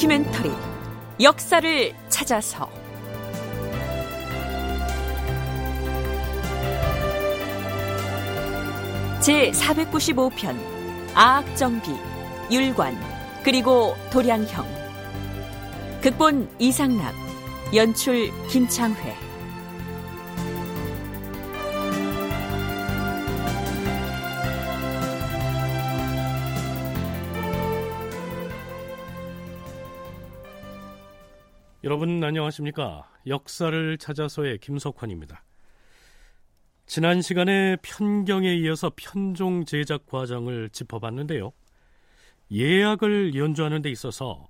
다큐멘터리 역사를 찾아서. 제 495편 아악정비 율관 그리고 도량형. 극본 이상락 연출 김창회 여러분 안녕하십니까? 역사를 찾아서의 김석환입니다. 지난 시간에 편경에 이어서 편종 제작 과정을 짚어봤는데요. 예약을 연주하는 데 있어서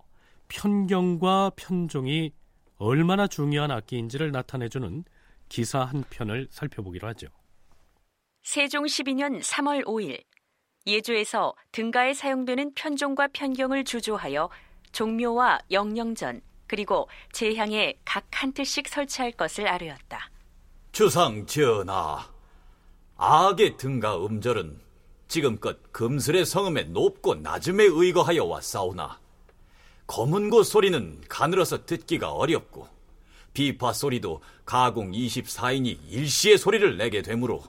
편경과 편종이 얼마나 중요한 악기인지를 나타내주는 기사 한 편을 살펴보기로 하죠. 세종 12년 3월 5일 예조에서 등가에 사용되는 편종과 편경을 주조하여 종묘와 영령전 그리고 제 향에 각 한 틀씩 설치할 것을 아뢰었다. 주상 전하, 악의 등가 음절은 지금껏 금슬의 성음의 높고 낮음에 의거하여 왔사오나 검은 곳 소리는 가늘어서 듣기가 어렵고 비파 소리도 가공 24인이 일시의 소리를 내게 되므로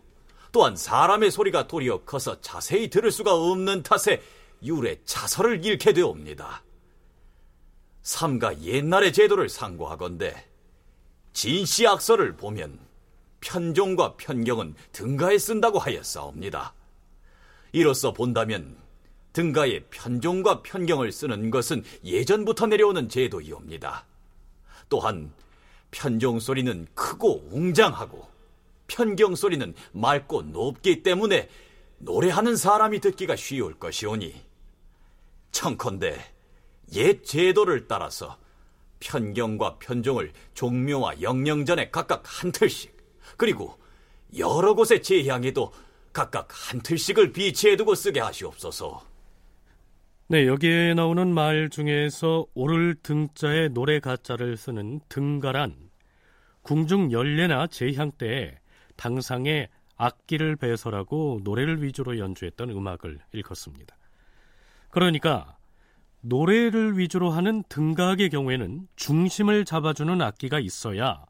또한 사람의 소리가 도리어 커서 자세히 들을 수가 없는 탓에 유래 자설을 잃게 되옵니다. 삼가 옛날의 제도를 상고하건대 진시 악서를 보면 편종과 편경은 등가에 쓴다고 하였사옵니다. 이로써 본다면 등가에 편종과 편경을 쓰는 것은 예전부터 내려오는 제도이옵니다. 또한 편종 소리는 크고 웅장하고 편경 소리는 맑고 높기 때문에 노래하는 사람이 듣기가 쉬울 것이오니 청컨대 옛 제도를 따라서 편경과 편종을 종묘와 영령전에 각각 한 틀씩 그리고 여러 곳에 제향에도 각각 한 틀씩을 비치해두고 쓰게 하시옵소서. 네, 여기에 나오는 말 중에서 오를 등자에 노래 가자를 쓰는 등가란 궁중 연례나 제향 때에 당상에 악기를 배설하고 노래를 위주로 연주했던 음악을 일컫습니다. 그러니까 노래를 위주로 하는 등가악의 경우에는 중심을 잡아주는 악기가 있어야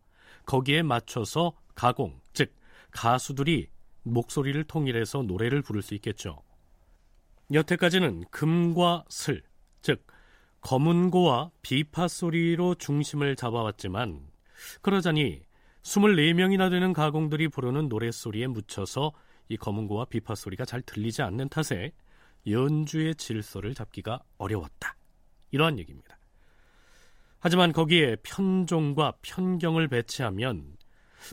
거기에 맞춰서 가공, 즉 가수들이 목소리를 통일해서 노래를 부를 수 있겠죠. 여태까지는 금과 슬, 즉 검은고와 비파 소리로 중심을 잡아왔지만 그러자니 24명이나 되는 가공들이 부르는 노랫소리에 묻혀서 이 검은고와 비파 소리가 잘 들리지 않는 탓에 연주의 질서를 잡기가 어려웠다. 이러한 얘기입니다. 하지만 거기에 편종과 편경을 배치하면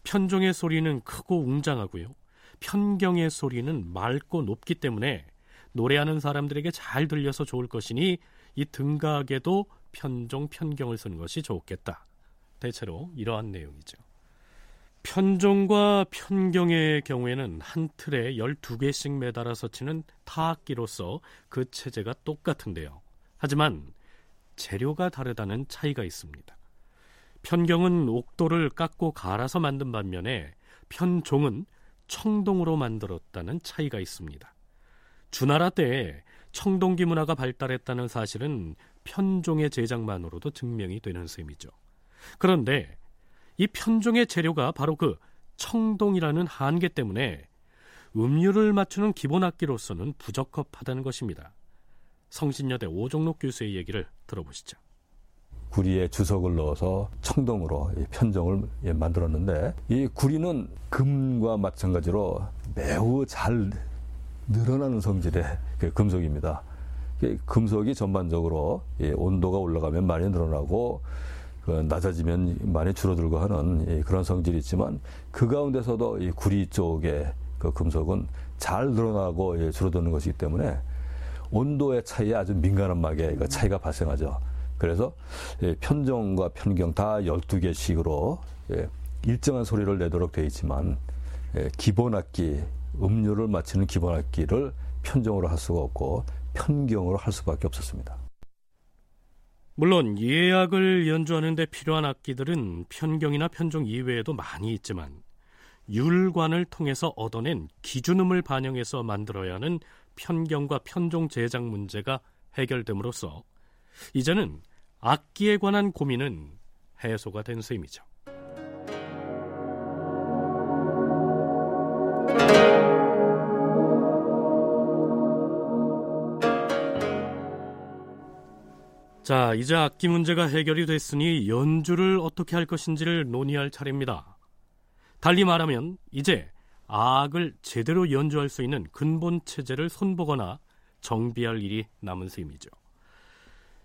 편종의 소리는 크고 웅장하고요. 편경의 소리는 맑고 높기 때문에 노래하는 사람들에게 잘 들려서 좋을 것이니 이 등각에도 편종, 편경을 쓰는 것이 좋겠다. 대체로 이러한 내용이죠. 편종과 편경의 경우에는 한 틀에 12개씩 매달아서 치는 타악기로서 그 체제가 똑같은데요. 하지만 재료가 다르다는 차이가 있습니다. 편경은 옥도를 깎고 갈아서 만든 반면에 편종은 청동으로 만들었다는 차이가 있습니다. 주나라 때에 청동기 문화가 발달했다는 사실은 편종의 제작만으로도 증명이 되는 셈이죠. 그런데 이 편종의 재료가 바로 그 청동이라는 한계 때문에 음률을 맞추는 기본 악기로서는 부적합하다는 것입니다. 성신여대 오종록 교수의 얘기를 들어보시죠. 구리에 주석을 넣어서 청동으로 편정을 만들었는데 이 구리는 금과 마찬가지로 매우 잘 늘어나는 성질의 그 금속입니다. 금속이 전반적으로 온도가 올라가면 많이 늘어나고 그 낮아지면 많이 줄어들고 하는 그런 성질이 있지만 그 가운데서도 이 구리 쪽의 그 금속은 잘 늘어나고 줄어드는 것이기 때문에 온도의 차이에 아주 민감한 막에 그 차이가 발생하죠. 그래서 편정과 편경 다 12개씩으로 일정한 소리를 내도록 되어 있지만 기본 악기, 음료를 맞추는 기본 악기를 편정으로 할 수가 없고 편경으로 할 수밖에 없었습니다. 물론 예약을 연주하는 데 필요한 악기들은 편경이나 편종 이외에도 많이 있지만 율관을 통해서 얻어낸 기준음을 반영해서 만들어야 하는 편경과 편종 제작 문제가 해결됨으로써 이제는 악기에 관한 고민은 해소가 된 셈이죠. 자, 이제 악기 문제가 해결이 됐으니 연주를 어떻게 할 것인지를 논의할 차례입니다. 달리 말하면 이제 악을 제대로 연주할 수 있는 근본 체제를 손보거나 정비할 일이 남은 셈이죠.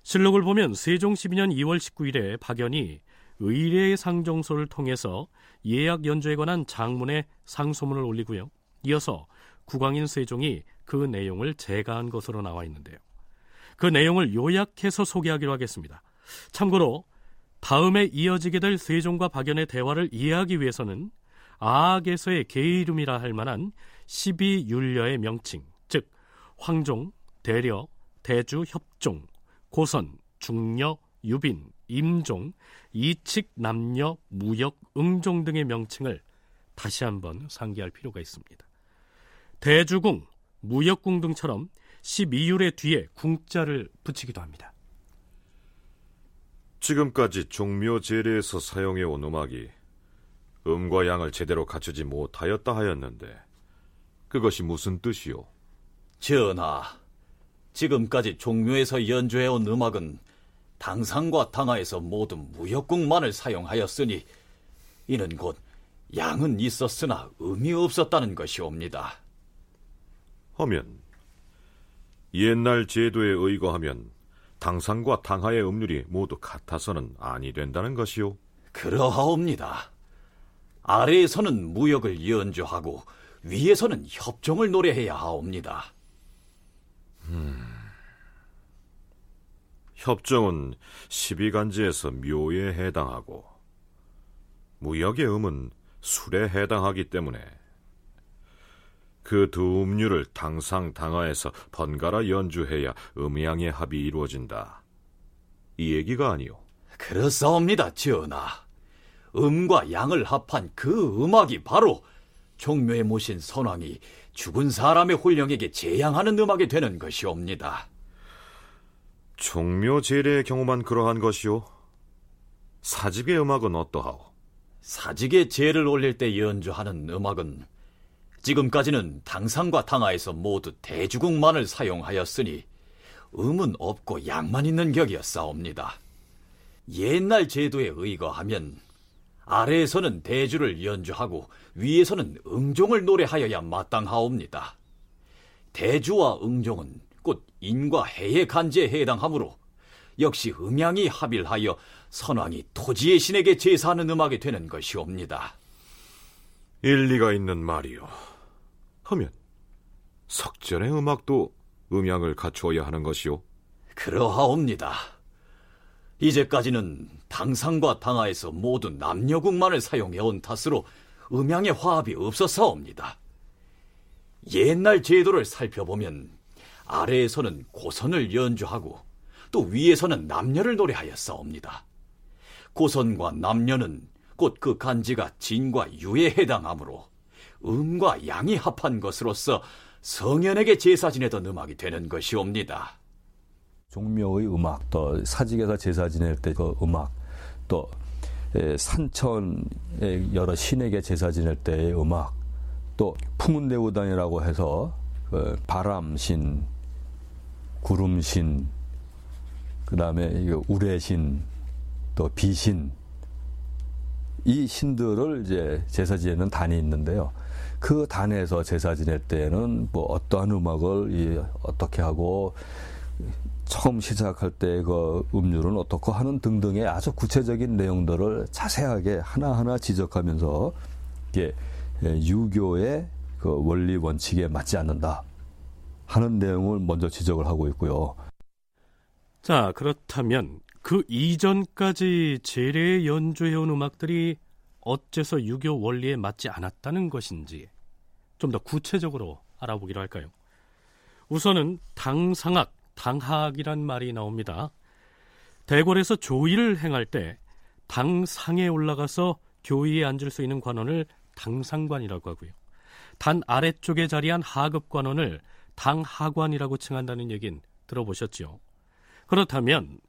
실록을 보면 세종 12년 2월 19일에 박연이 의례의 상정소를 통해서 예약 연주에 관한 장문의 상소문을 올리고요. 이어서 국왕인 세종이 그 내용을 제가한 것으로 나와 있는데요. 그 내용을 요약해서 소개하기로 하겠습니다. 참고로 다음에 이어지게 될 세종과 박연의 대화를 이해하기 위해서는 아악에서의 계이름이라 할 만한 12율려의 명칭, 즉 황종, 대려, 대주, 협종, 고선, 중려, 유빈, 임종, 이칙, 남녀, 무역, 응종 등의 명칭을 다시 한번 상기할 필요가 있습니다. 대주궁, 무역궁 등처럼 12율의 뒤에 궁자를 붙이기도 합니다. 지금까지 종묘 제례에서 사용해온 음악이 음과 양을 제대로 갖추지 못하였다 하였는데 그것이 무슨 뜻이오? 전하, 지금까지 종묘에서 연주해온 음악은 당상과 당하에서 모두 무역궁만을 사용하였으니 이는 곧 양은 있었으나 음이 없었다는 것이옵니다. 하면 옛날 제도에 의거하면 당상과 당하의 음률이 모두 같아서는 아니 된다는 것이오. 그러하옵니다. 아래에서는 무역을 연주하고 위에서는 협종을 노래해야 하옵니다. 음, 협정은 12간지에서 묘에 해당하고 무역의 음은 술에 해당하기 때문에 그 두 음률을 당상 당하에서 번갈아 연주해야 음양의 합이 이루어진다. 이 얘기가 아니오. 그렇사옵니다, 전하. 음과 양을 합한 그 음악이 바로 종묘에 모신 선왕이 죽은 사람의 홀령에게 재양하는 음악이 되는 것이옵니다. 종묘 제례의 경우만 그러한 것이오. 사직의 음악은 어떠하오? 사직의 제를 올릴 때 연주하는 음악은 지금까지는 당상과 당하에서 모두 대주국만을 사용하였으니 음은 없고 양만 있는 격이었사옵니다. 옛날 제도에 의거하면 아래에서는 대주를 연주하고 위에서는 응종을 노래하여야 마땅하옵니다. 대주와 응종은 곧 인과 해의 간제에 해당하므로 역시 음양이 합일하여 선왕이 토지의 신에게 제사하는 음악이 되는 것이옵니다. 일리가 있는 말이요. 하면 석전의 음악도 음양을 갖추어야 하는 것이오. 그러하옵니다. 이제까지는 당상과 당하에서 모두 남녀국만을 사용해온 탓으로 음양의 화합이 없어서옵니다. 옛날 제도를 살펴보면 아래에서는 고선을 연주하고 또 위에서는 남녀를 노래하였사옵니다. 고선과 남녀는 곧 그 간지가 진과 유에 해당하므로 음과 양이 합한 것으로서 성현에게 제사 지내던 음악이 되는 것이옵니다. 종묘의 음악, 또 사직에서 제사 지낼 때 그 음악, 또 산천의 여러 신에게 제사 지낼 때의 음악, 또 풍운대우단이라고 해서 그 바람신, 구름신, 그 다음에 우레신, 또 비신, 이 신들을 이제 제사 지내는 단이 있는데요. 그 단에서 제사 지낼 때에는 뭐 어떠한 음악을 어떻게 하고 처음 시작할 때 그 음률은 어떻고 하는 등등의 아주 구체적인 내용들을 자세하게 하나하나 지적하면서 이게 유교의 그 원리 원칙에 맞지 않는다 하는 내용을 먼저 지적을 하고 있고요. 자, 그렇다면 그 이전까지 제례에 연주해온 음악들이 어째서 유교 원리에 맞지 않았다는 것인지 좀 더 구체적으로 알아보기로 할까요? 우선은 당상악, 당학이란 말이 나옵니다. 대궐에서 조의를 행할 때 당상에 올라가서 교의에 앉을 수 있는 관원을 당상관이라고 하고요. 단 아래쪽에 자리한 하급 관원을 당하관이라고 칭한다는 얘기는 들어보셨죠? 그렇다면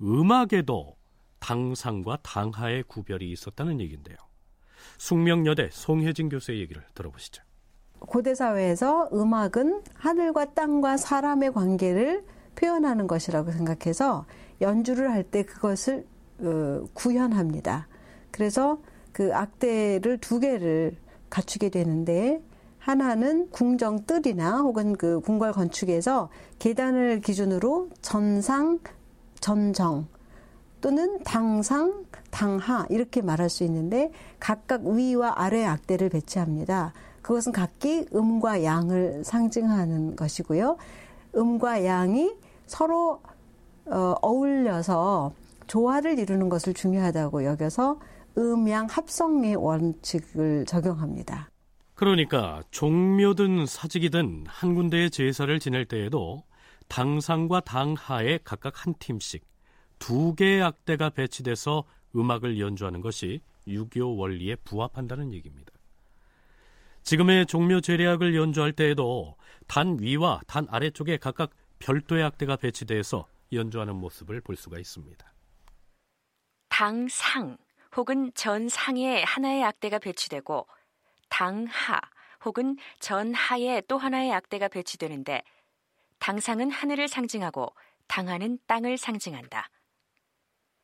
음악에도 당상과 당하의 구별이 있었다는 얘기인데요. 숙명여대 송혜진 교수의 얘기를 들어보시죠. 고대 사회에서 음악은 하늘과 땅과 사람의 관계를 표현하는 것이라고 생각해서 연주를 할 때 그것을 어, 구현합니다. 그래서 그 악대를 두 개를 갖추게 되는데 하나는 궁정 뜰이나 혹은 그 궁궐 건축에서 계단을 기준으로 전상, 전정 또는 당상, 당하 이렇게 말할 수 있는데 각각 위와 아래 악대를 배치합니다. 그것은 각기 음과 양을 상징하는 것이고요. 음과 양이 서로 어, 어울려서 조화를 이루는 것을 중요하다고 여겨서 음양 합성의 원칙을 적용합니다. 그러니까 종묘든 사직이든 한 군데의 제사를 지낼 때에도 당상과 당하에 각각 한 팀씩 두 개의 악대가 배치돼서 음악을 연주하는 것이 유교 원리에 부합한다는 얘기입니다. 지금의 종묘 제례악을 연주할 때에도 단 위와 단 아래쪽에 각각 별도의 악대가 배치돼서 연주하는 모습을 볼 수가 있습니다. 당상 혹은 전상에 하나의 악대가 배치되고 당하 혹은 전하에 또 하나의 악대가 배치되는데 당상은 하늘을 상징하고 당하는 땅을 상징한다.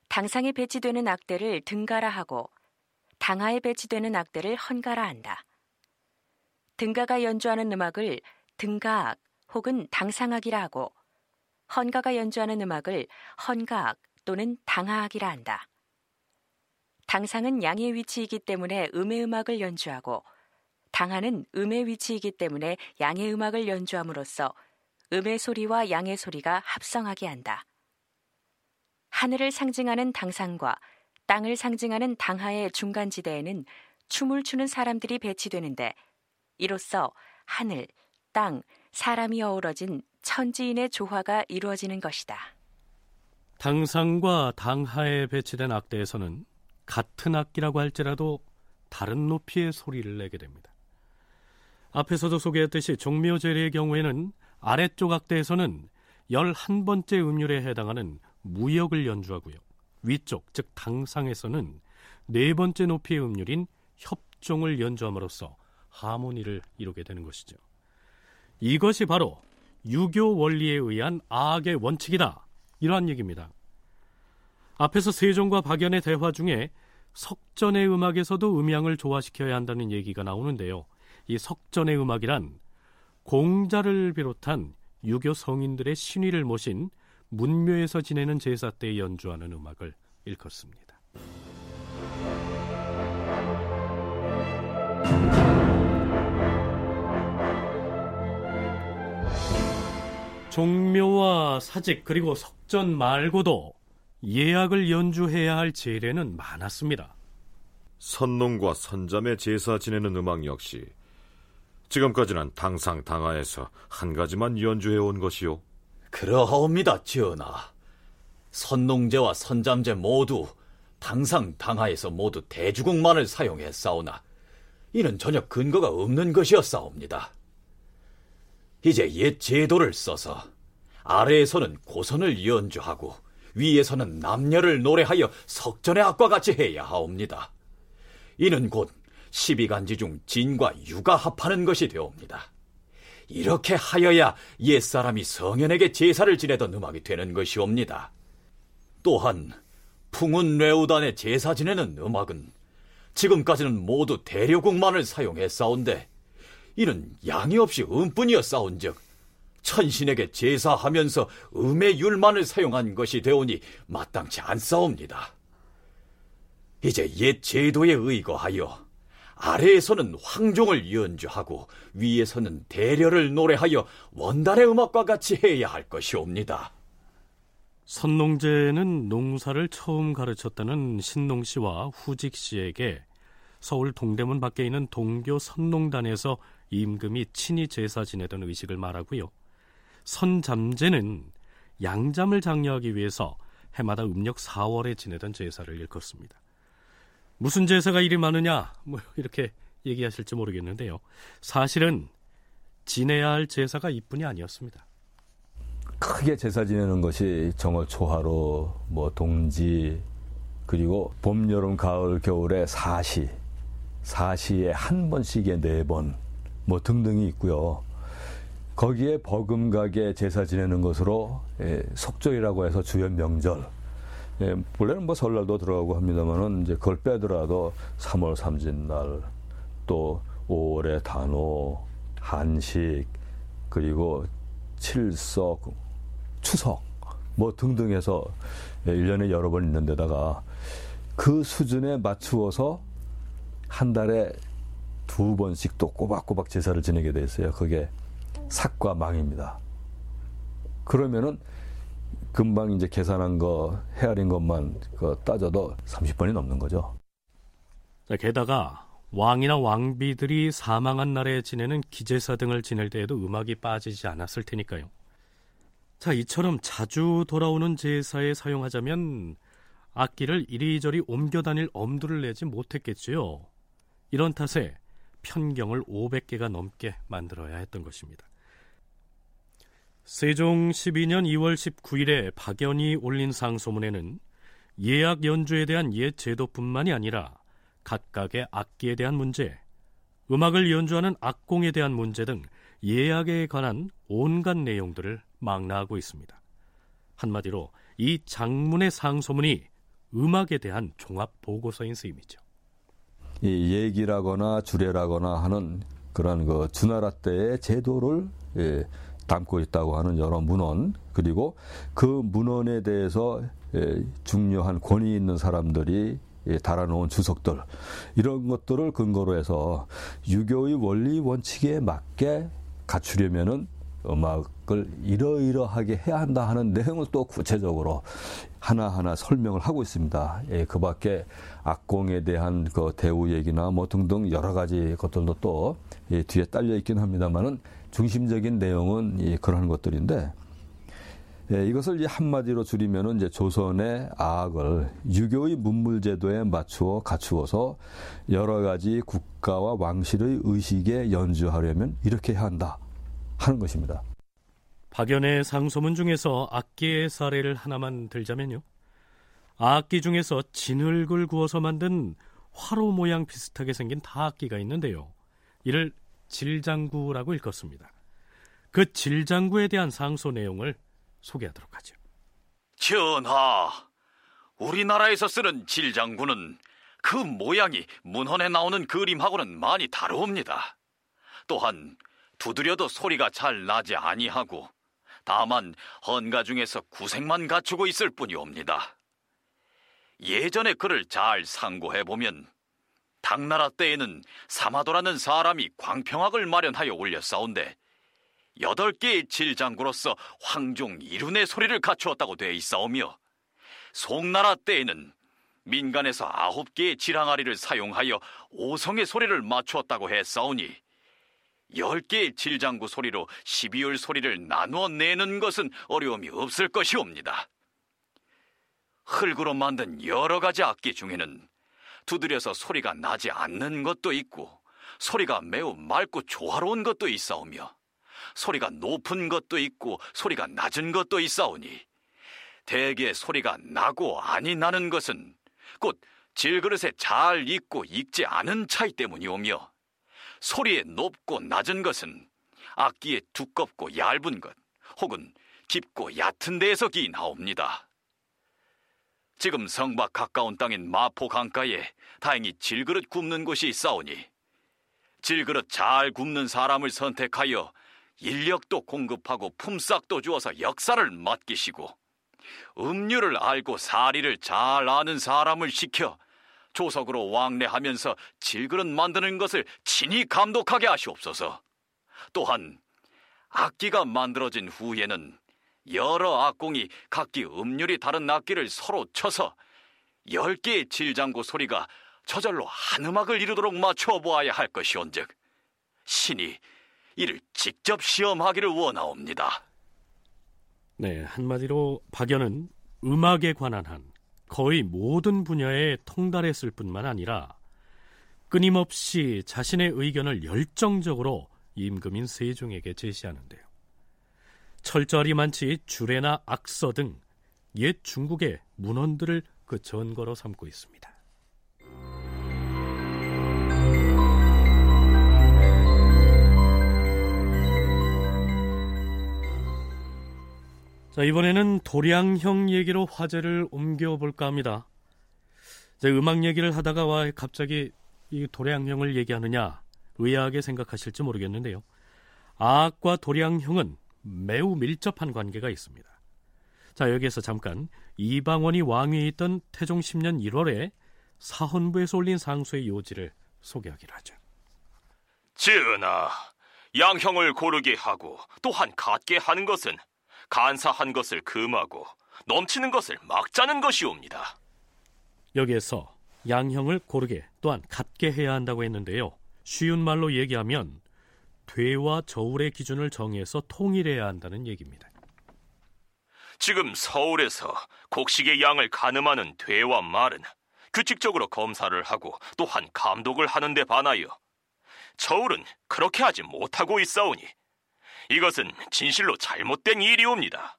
당상에 배치되는 악대를 등가라 하고 당하에 배치되는 악대를 헌가라 한다. 등가가 연주하는 음악을 등가악 혹은 당상악이라 하고 헌가가 연주하는 음악을 헌가악 또는 당하악이라 한다. 당상은 양의 위치이기 때문에 음의 음악을 연주하고 당하는 음의 위치이기 때문에 양의 음악을 연주함으로써 음의 소리와 양의 소리가 합성하게 한다. 하늘을 상징하는 당상과 땅을 상징하는 당하의 중간지대에는 춤을 추는 사람들이 배치되는데 이로써 하늘, 땅, 사람이 어우러진 천지인의 조화가 이루어지는 것이다. 당상과 당하에 배치된 악대에서는 같은 악기라고 할지라도 다른 높이의 소리를 내게 됩니다. 앞에서도 소개했듯이 종묘제례의 경우에는 아래쪽 악대에서는 11번째 음률에 해당하는 무역을 연주하고요. 위쪽, 즉 당상에서는 네 번째 높이의 음률인 협종을 연주함으로써 하모니를 이루게 되는 것이죠. 이것이 바로 유교 원리에 의한 악의 원칙이다. 이러한 얘기입니다. 앞에서 세종과 박연의 대화 중에 석전의 음악에서도 음향을 조화시켜야 한다는 얘기가 나오는데요. 이 석전의 음악이란 공자를 비롯한 유교 성인들의 신위를 모신 문묘에서 지내는 제사 때 연주하는 음악을 일컫습니다. 종묘와 사직 그리고 석전 말고도 예약을 연주해야 할 제례는 많았습니다. 선농과 선잠의 제사 지내는 음악 역시 지금까지는 당상 당하에서 한 가지만 연주해 온 것이요. 그러하옵니다, 전하. 선농제와 선잠제 모두 당상 당하에서 모두 대주곡만을 사용했사오나 이는 전혀 근거가 없는 것이었사옵니다. 이제 옛 제도를 써서 아래에서는 고선을 연주하고 위에서는 남녀를 노래하여 석전의 악과 같이 해야 하옵니다. 이는 곧 12간지 중 진과 유가 합하는 것이 되옵니다. 이렇게 하여야 옛사람이 성현에게 제사를 지내던 음악이 되는 것이옵니다. 또한 풍운 레우단의 제사 지내는 음악은 지금까지는 모두 대려곡만을 사용했사온데 이는 양이 없이 음뿐이어 싸운즉 천신에게 제사하면서 음의 율만을 사용한 것이 되오니 마땅치 않사옵니다. 이제 옛 제도에 의거하여 아래에서는 황종을 연주하고 위에서는 대려를 노래하여 원단의 음악과 같이 해야 할 것이옵니다. 선농제는 농사를 처음 가르쳤다는 신농 씨와 후직 씨에게 서울 동대문 밖에 있는 동교 선농단에서 임금이 친히 제사 지내던 의식을 말하고요. 선잠제는 양잠을 장려하기 위해서 해마다 음력 4월에 지내던 제사를 일컫습니다. 무슨 제사가 이리 많으냐? 뭐 이렇게 얘기하실지 모르겠는데요. 사실은 지내야 할 제사가 이뿐이 아니었습니다. 크게 제사 지내는 것이 정월 초하루, 뭐 동지, 그리고 봄, 여름, 가을, 겨울에 사시, 사시에 한 번씩에 네 번, 뭐 등등이 있고요. 거기에 버금가게 제사 지내는 것으로 예, 속절이라고 해서 주연 명절. 예, 원래는 뭐 설날도 들어가고 합니다만은 이제 그걸 빼더라도 3월 삼진날 또 5월의 단오, 한식 그리고 칠석, 추석 뭐 등등 해서 1년에 여러 번 있는 데다가 그 수준에 맞추어서 한 달에 두 번씩 또 꼬박꼬박 제사를 지내게 돼 있어요. 그게 삭과 망입니다. 그러면은 금방 이제 계산한 거, 헤아린 것만 그 따져도 30번이 넘는 거죠. 게다가 왕이나 왕비들이 사망한 날에 지내는 기제사 등을 지낼 때에도 음악이 빠지지 않았을 테니까요. 자, 이처럼 자주 돌아오는 제사에 사용하자면 악기를 이리저리 옮겨 다닐 엄두를 내지 못했겠지요. 이런 탓에 편경을 500개가 넘게 만들어야 했던 것입니다. 세종 12년 2월 19일에 박연이 올린 상소문에는 예약 연주에 대한 옛 제도뿐만이 아니라 각각의 악기에 대한 문제, 음악을 연주하는 악공에 대한 문제 등 예약에 관한 온갖 내용들을 망라하고 있습니다. 한마디로 이 장문의 상소문이 음악에 대한 종합 보고서인 셈이죠. 이 얘기라거나 주례라거나 하는 그런 그 주나라 때의 제도를 예, 담고 있다고 하는 여러 문헌 그리고 그 문헌에 대해서 예, 중요한 권위 있는 사람들이 예, 달아놓은 주석들 이런 것들을 근거로 해서 유교의 원리 원칙에 맞게 갖추려면은 음악을 이러이러하게 해야 한다 하는 내용을 또 구체적으로 하나하나 설명을 하고 있습니다. 예, 그 밖에 악공에 대한 그 대우 얘기나 뭐 등등 여러 가지 것들도 또 예, 뒤에 딸려 있긴 합니다만은 중심적인 내용은 예, 그런 것들인데 예, 이것을 한마디로 줄이면은 이제 조선의 악을 유교의 문물제도에 맞추어 갖추어서 여러 가지 국가와 왕실의 의식에 연주하려면 이렇게 해야 한다 하는 것입니다. 박연의 상소문 중에서 악기의 사례를 하나만 들자면요. 악기 중에서 진흙을 구워서 만든 화로 모양 비슷하게 생긴 다악기가 있는데요. 이를 질장구라고 읽었습니다. 그 질장구에 대한 상소 내용을 소개하도록 하죠. 전하, 우리나라에서 쓰는 질장구는 그 모양이 문헌에 나오는 그림하고는 많이 다릅니다. 또한 두드려도 소리가 잘 나지 아니하고 다만 헌가 중에서 구색만 갖추고 있을 뿐이옵니다. 예전에 그를 잘 상고해 보면 당나라 때에는 사마도라는 사람이 광평학을 마련하여 올렸사온데 여덟 개의 질장구로서 황종 이룬의 소리를 갖추었다고 되어 있사오며 송나라 때에는 민간에서 아홉 개의 지랑아리를 사용하여 오성의 소리를 맞추었다고 했사오니 열 개의 질장구 소리로 12월 소리를 나누어 내는 것은 어려움이 없을 것이옵니다. 흙으로 만든 여러 가지 악기 중에는 두드려서 소리가 나지 않는 것도 있고 소리가 매우 맑고 조화로운 것도 있사오며 소리가 높은 것도 있고 소리가 낮은 것도 있사오니 대개 소리가 나고 아니 나는 것은 곧 질그릇에 잘 익고 익지 않은 차이 때문이 오며 소리의 높고 낮은 것은 악기의 두껍고 얇은 것 혹은 깊고 얕은 데에서 기나옵니다. 지금 성박 가까운 땅인 마포 강가에 다행히 질그릇 굽는 곳이 있사오니 질그릇 잘 굽는 사람을 선택하여 인력도 공급하고 품삯도 주어서 역사를 맡기시고 음료를 알고 사리를 잘 아는 사람을 시켜 조석으로 왕래하면서 질그릇 만드는 것을 친히 감독하게 하시옵소서. 또한 악기가 만들어진 후에는 여러 악공이 각기 음률이 다른 악기를 서로 쳐서 열 개의 질장구 소리가 저절로 한 음악을 이루도록 맞춰 보아야 할 것이온즉 신이 이를 직접 시험하기를 원하옵니다. 네, 한마디로 박연은 음악에 관한 한 거의 모든 분야에 통달했을 뿐만 아니라 끊임없이 자신의 의견을 열정적으로 임금인 세종에게 제시하는데요. 철저리만치 주례나 악서 등 옛 중국의 문헌들을 그 전거로 삼고 있습니다. 자, 이번에는 도량형 얘기로 화제를 옮겨볼까 합니다. 자, 음악 얘기를 하다가 와 갑자기 이 도량형을 얘기하느냐 의아하게 생각하실지 모르겠는데요. 악과 도량형은 매우 밀접한 관계가 있습니다. 자, 여기에서 잠깐 이방원이 왕위에 있던 태종 10년 1월에 사헌부에서 올린 상소의 요지를 소개하기로 하죠. 전하, 양형을 고르게 하고 또한 갖게 하는 것은 간사한 것을 금하고 넘치는 것을 막자는 것이옵니다. 여기에서 양형을 고르게 또한 갖게 해야 한다고 했는데요. 쉬운 말로 얘기하면 되와 저울의 기준을 정해서 통일해야 한다는 얘기입니다. 지금 서울에서 곡식의 양을 가늠하는 되와 말은 규칙적으로 검사를 하고 또한 감독을 하는 데 반하여 저울은 그렇게 하지 못하고 있사오니 이것은 진실로 잘못된 일이옵니다.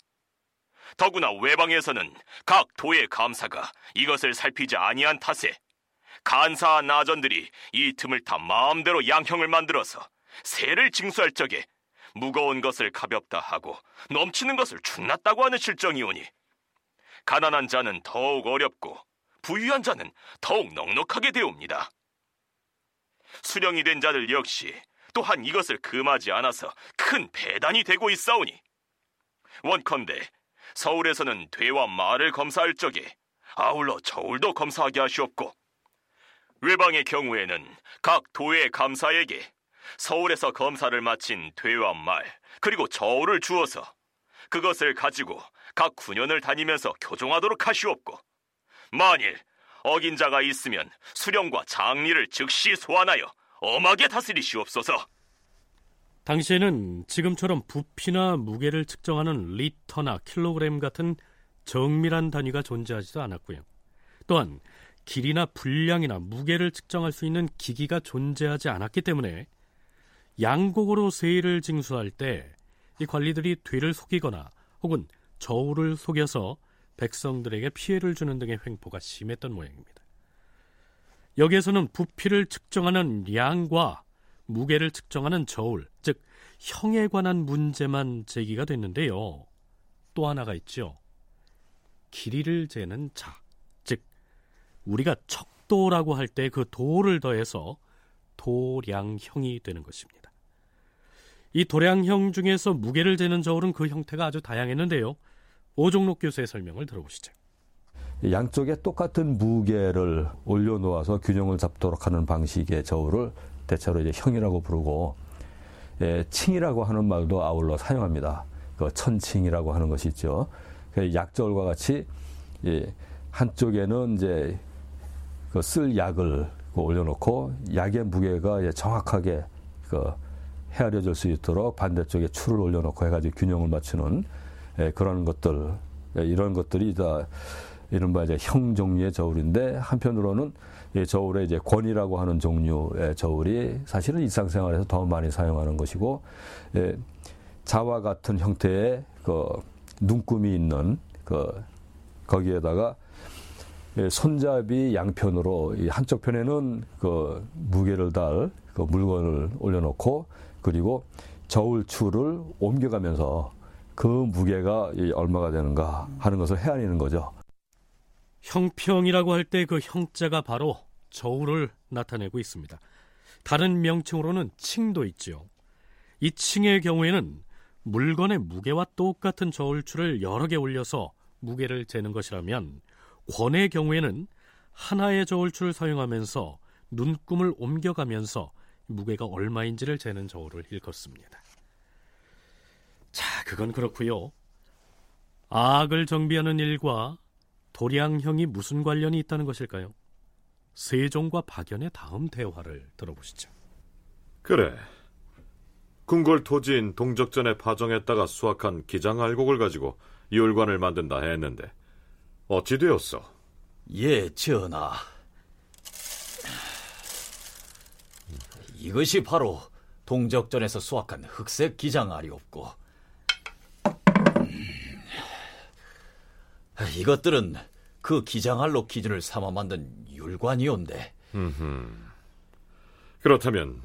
더구나 외방에서는 각 도의 감사가 이것을 살피지 아니한 탓에 간사한 나전들이 이 틈을 타 마음대로 양형을 만들어서 세를 징수할 적에 무거운 것을 가볍다 하고 넘치는 것을 충났다고 하는 실정이오니 가난한 자는 더욱 어렵고 부유한 자는 더욱 넉넉하게 되옵니다. 수령이 된 자들 역시 또한 이것을 금하지 않아서 큰 배단이 되고 있사오니 원컨대 서울에서는 되와 말을 검사할 적에 아울러 저울도 검사하게 하시옵고 외방의 경우에는 각 도의 감사에게 서울에서 검사를 마친 되와 말 그리고 저울을 주어서 그것을 가지고 각 군현을 다니면서 교정하도록 하시옵고 만일 어긴 자가 있으면 수령과 장리를 즉시 소환하여 엄하게 다스리시옵소서. 당시에는 지금처럼 부피나 무게를 측정하는 리터나 킬로그램 같은 정밀한 단위가 존재하지도 않았고요. 또한 길이나 분량이나 무게를 측정할 수 있는 기기가 존재하지 않았기 때문에 양곡으로 세일을 징수할 때 이 관리들이 뒤를 속이거나 혹은 저울을 속여서 백성들에게 피해를 주는 등의 횡포가 심했던 모양입니다. 여기에서는 부피를 측정하는 양과 무게를 측정하는 저울, 즉 형에 관한 문제만 제기가 됐는데요. 또 하나가 있죠. 길이를 재는 자, 즉 우리가 척도라고 할 때 그 도를 더해서 도량형이 되는 것입니다. 이 도량형 중에서 무게를 재는 저울은 그 형태가 아주 다양했는데요. 오종록 교수의 설명을 들어보시죠. 양쪽에 똑같은 무게를 올려놓아서 균형을 잡도록 하는 방식의 저울을 대체로 이제 형이라고 부르고 예, 칭이라고 하는 말도 아울러 사용합니다. 그 천칭이라고 하는 것이 있죠. 그 약저울과 같이 예, 한쪽에는 이제 그 쓸 약을 올려놓고 약의 무게가 정확하게 그 헤아려질 수 있도록 반대쪽에 추를 올려놓고 해가지고 균형을 맞추는 예, 그런 것들 예, 이런 것들이 다 이른바 이제 형 종류의 저울인데 한편으로는 이 저울의 이제 권이라고 하는 종류의 저울이 사실은 일상생활에서 더 많이 사용하는 것이고 예, 자와 같은 형태의 그 눈금이 있는 그 거기에다가 예, 손잡이 양편으로 한쪽 편에는 그 무게를 달 그 물건을 올려놓고 그리고 저울 추를 옮겨가면서 그 무게가 얼마가 되는가 하는 것을 헤아리는 거죠. 형평이라고 할 때 그 형자가 바로 저울을 나타내고 있습니다. 다른 명칭으로는 칭도 있죠. 이 칭의 경우에는 물건의 무게와 똑같은 저울추를 여러 개 올려서 무게를 재는 것이라면 권의 경우에는 하나의 저울추를 사용하면서 눈금을 옮겨가면서 무게가 얼마인지를 재는 저울을 일컫습니다. 자, 그건 그렇고요. 악을 정비하는 일과 도량형이 무슨 관련이 있다는 것일까요? 세종과 박연의 다음 대화를 들어보시죠. 그래. 궁궐 토지인 동적전에 파정했다가 수확한 기장알곡을 가지고 율관을 만든다 했는데 어찌 되었어? 예, 전하. 이것이 바로 동적전에서 수확한 흑색 기장 알이옵고 음. 이것들은 그 기장알로 기준을 삼아 만든 율관이온데. 그렇다면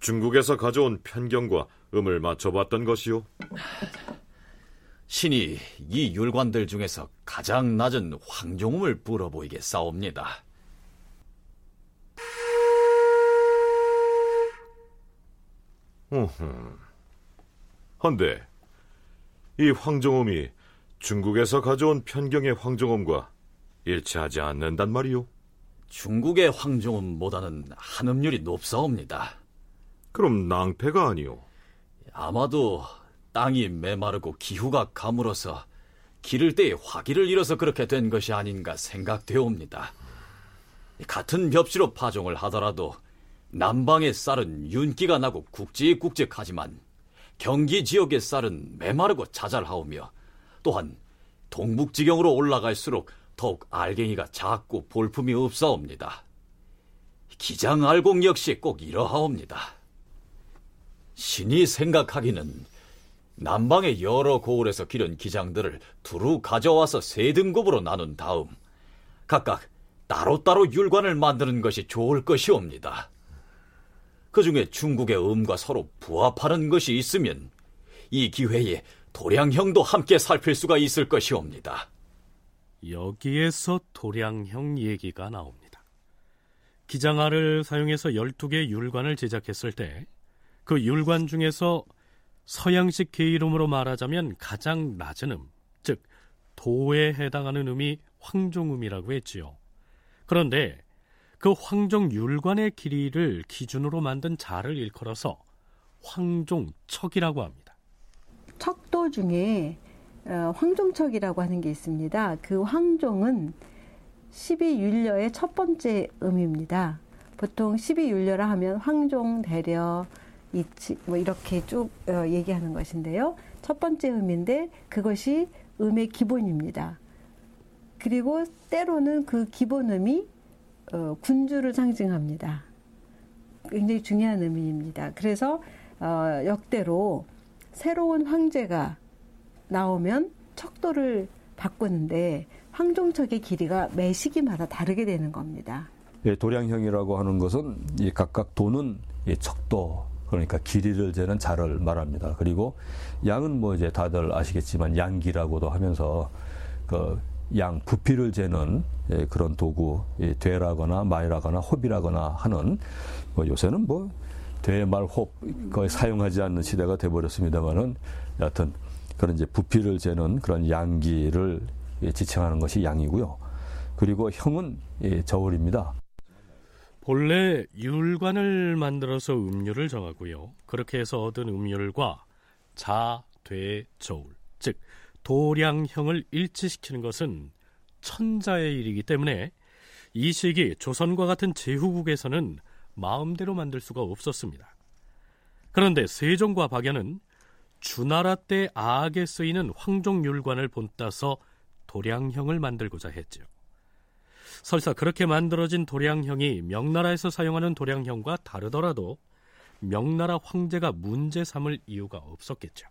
중국에서 가져온 편경과 음을 맞춰봤던 것이요. 신이 이 율관들 중에서 가장 낮은 황종음을 불어보이게 싸웁니다. 으흠. 헌데 이 황정음이 중국에서 가져온 편경의 황정음과 일치하지 않는단 말이오? 중국의 황종음보다는 한음률이 높사옵니다. 그럼 낭패가 아니오? 아마도 땅이 메마르고 기후가 가물어서 기를 때에 화기를 잃어서 그렇게 된 것이 아닌가 생각되옵니다. 같은 벽지로 파종을 하더라도 남방의 쌀은 윤기가 나고 굵직굵직하지만 경기 지역의 쌀은 메마르고 자잘하오며 또한 동북지경으로 올라갈수록 더욱 알갱이가 작고 볼품이 없사옵니다. 기장 알곡 역시 꼭 이러하옵니다. 신이 생각하기는 남방의 여러 고을에서 기른 기장들을 두루 가져와서 세 등급으로 나눈 다음 각각 따로따로 율관을 만드는 것이 좋을 것이옵니다. 그 중에 중국의 음과 서로 부합하는 것이 있으면 이 기회에 도량형도 함께 살필 수가 있을 것이옵니다. 여기에서 도량형 얘기가 나옵니다. 기장알을 사용해서 12개 율관을 제작했을 때 그 율관 중에서 서양식 계 이름으로 말하자면 가장 낮은 음, 즉 도에 해당하는 음이 황종음이라고 했지요. 그런데 그 황종 율관의 길이를 기준으로 만든 자를 일컬어서 황종척이라고 합니다. 척도 중에 어, 황종척이라고 하는 게 있습니다. 그 황종은 12율려의 첫 번째 음입니다. 보통 12율려라 하면 황종, 대려, 이치 뭐 이렇게 쭉 어, 얘기하는 것인데요. 첫 번째 음인데 그것이 음의 기본입니다. 그리고 때로는 그 기본음이 어, 군주를 상징합니다. 굉장히 중요한 의미입니다. 그래서 어, 역대로 새로운 황제가 나오면 척도를 바꾸는데 황종척의 길이가 매 시기마다 다르게 되는 겁니다. 예, 도량형이라고 하는 것은 이 각각 도는 이 척도 그러니까 길이를 재는 자를 말합니다. 그리고 양은 뭐 이제 다들 아시겠지만 양기라고도 하면서 그 양 부피를 재는 예, 그런 도구 예, 되라거나 마이라거나 홉이라거나 하는 뭐 요새는 뭐 되말 홉 거의 사용하지 않는 시대가 돼버렸습니다만은 여하튼 그런 이제 부피를 재는 그런 양기를 예, 지칭하는 것이 양이고요. 그리고 형은 예, 저울입니다. 본래 율관을 만들어서 음률을 정하고요. 그렇게 해서 얻은 음률과 자, 되, 저울, 즉 도량형을 일치시키는 것은 천자의 일이기 때문에 이 시기 조선과 같은 제후국에서는 마음대로 만들 수가 없었습니다. 그런데 세종과 박연은 주나라 때 아악에 쓰이는 황종율관을 본따서 도량형을 만들고자 했죠. 설사 그렇게 만들어진 도량형이 명나라에서 사용하는 도량형과 다르더라도 명나라 황제가 문제 삼을 이유가 없었겠죠.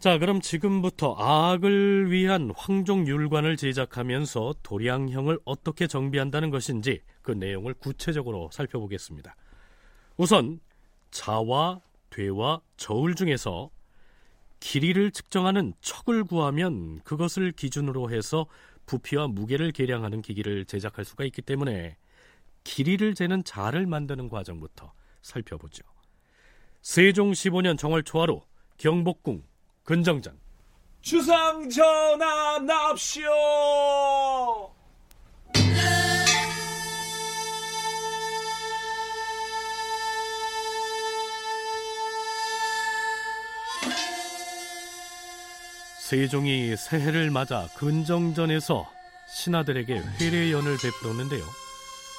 자, 그럼 지금부터 아악을 위한 황종 율관을 제작하면서 도량형을 어떻게 정비한다는 것인지 그 내용을 구체적으로 살펴보겠습니다. 우선 자와 되와 저울 중에서 길이를 측정하는 척을 구하면 그것을 기준으로 해서 부피와 무게를 계량하는 기기를 제작할 수가 있기 때문에 길이를 재는 자를 만드는 과정부터 살펴보죠. 세종 15년 정월 초하루 경복궁 근정전 주상 전하 납시오. 세종이 새해를 맞아 근정전에서 신하들에게 회례연을 베풀었는데요.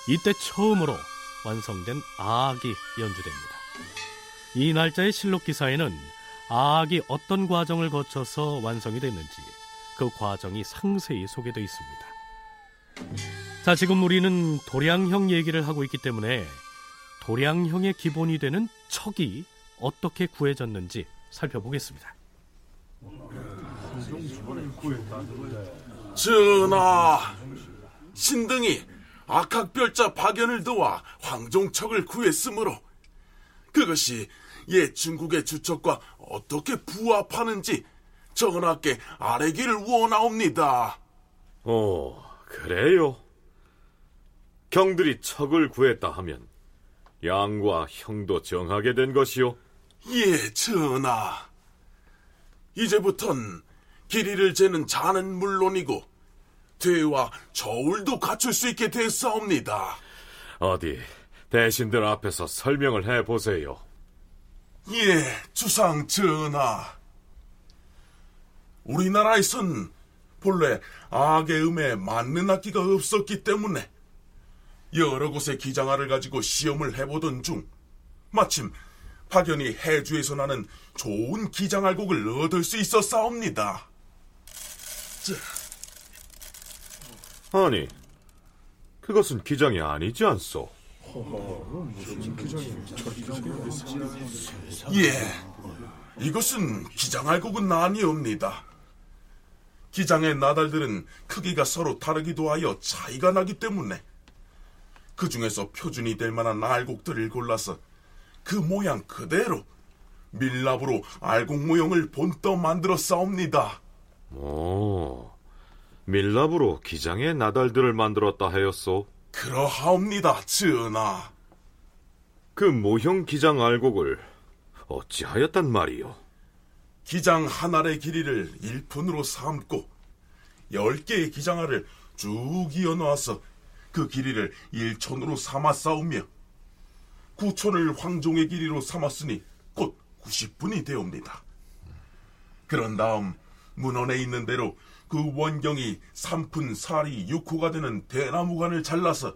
이때 처음으로 완성된 아악이 연주됩니다. 이 날짜의 실록 기사에는 아 악이 어떤 과정을 거쳐서 완성이 됐는지 그 과정이 상세히 소개되어 있습니다. 자, 지금 우리는 도량형 얘기를 하고 있기 때문에 도량형의 기본이 되는 척이 어떻게 구해졌는지 살펴보겠습니다. 전하, 신등이 악학별자 박연을 도와 황종척을 구했으므로 그것이 옛 중국의 주척과 어떻게 부합하는지 전하께 아뢰기를 원하옵니다. 오, 그래요. 경들이 척을 구했다 하면 양과 형도 정하게 된 것이요. 예, 전하. 이제부턴 길이를 재는 자는 물론이고 대와 저울도 갖출 수 있게 됐사옵니다. 어디 대신들 앞에서 설명을 해 보세요. 예, 주상 전하. 우리나라에선 본래 악의 음에 맞는 악기가 없었기 때문에 여러 곳의 기장화를 가지고 시험을 해보던 중 마침 박연이 해주에서 나는 좋은 기장알곡을 얻을 수 있었사옵니다. 아니, 그것은 기장이 아니지 않소? 예, 이것은 기장알곡은 아니옵니다. 기장의 나달들은 크기가 서로 다르기도 하여 차이가 나기 때문에 그 중에서 표준이 될 만한 알곡들을 골라서 그 모양 그대로 밀랍으로 알곡 모형을 본떠 만들어 싸웁니다. 오, 밀랍으로 기장의 나달들을 만들었다 하였소? 그러하옵니다, 전하. 그 모형 기장 알곡을 어찌하였단 말이요? 기장 한 알의 길이를 1푼으로 삼고 10개의 기장알을 쭉 이어놓아서 그 길이를 1촌으로 삼아 싸우며 9촌을 황종의 길이로 삼았으니 곧 90분이 되옵니다. 그런 다음 문헌에 있는 대로 그 원경이 3푼 4리 6호가 되는 대나무관을 잘라서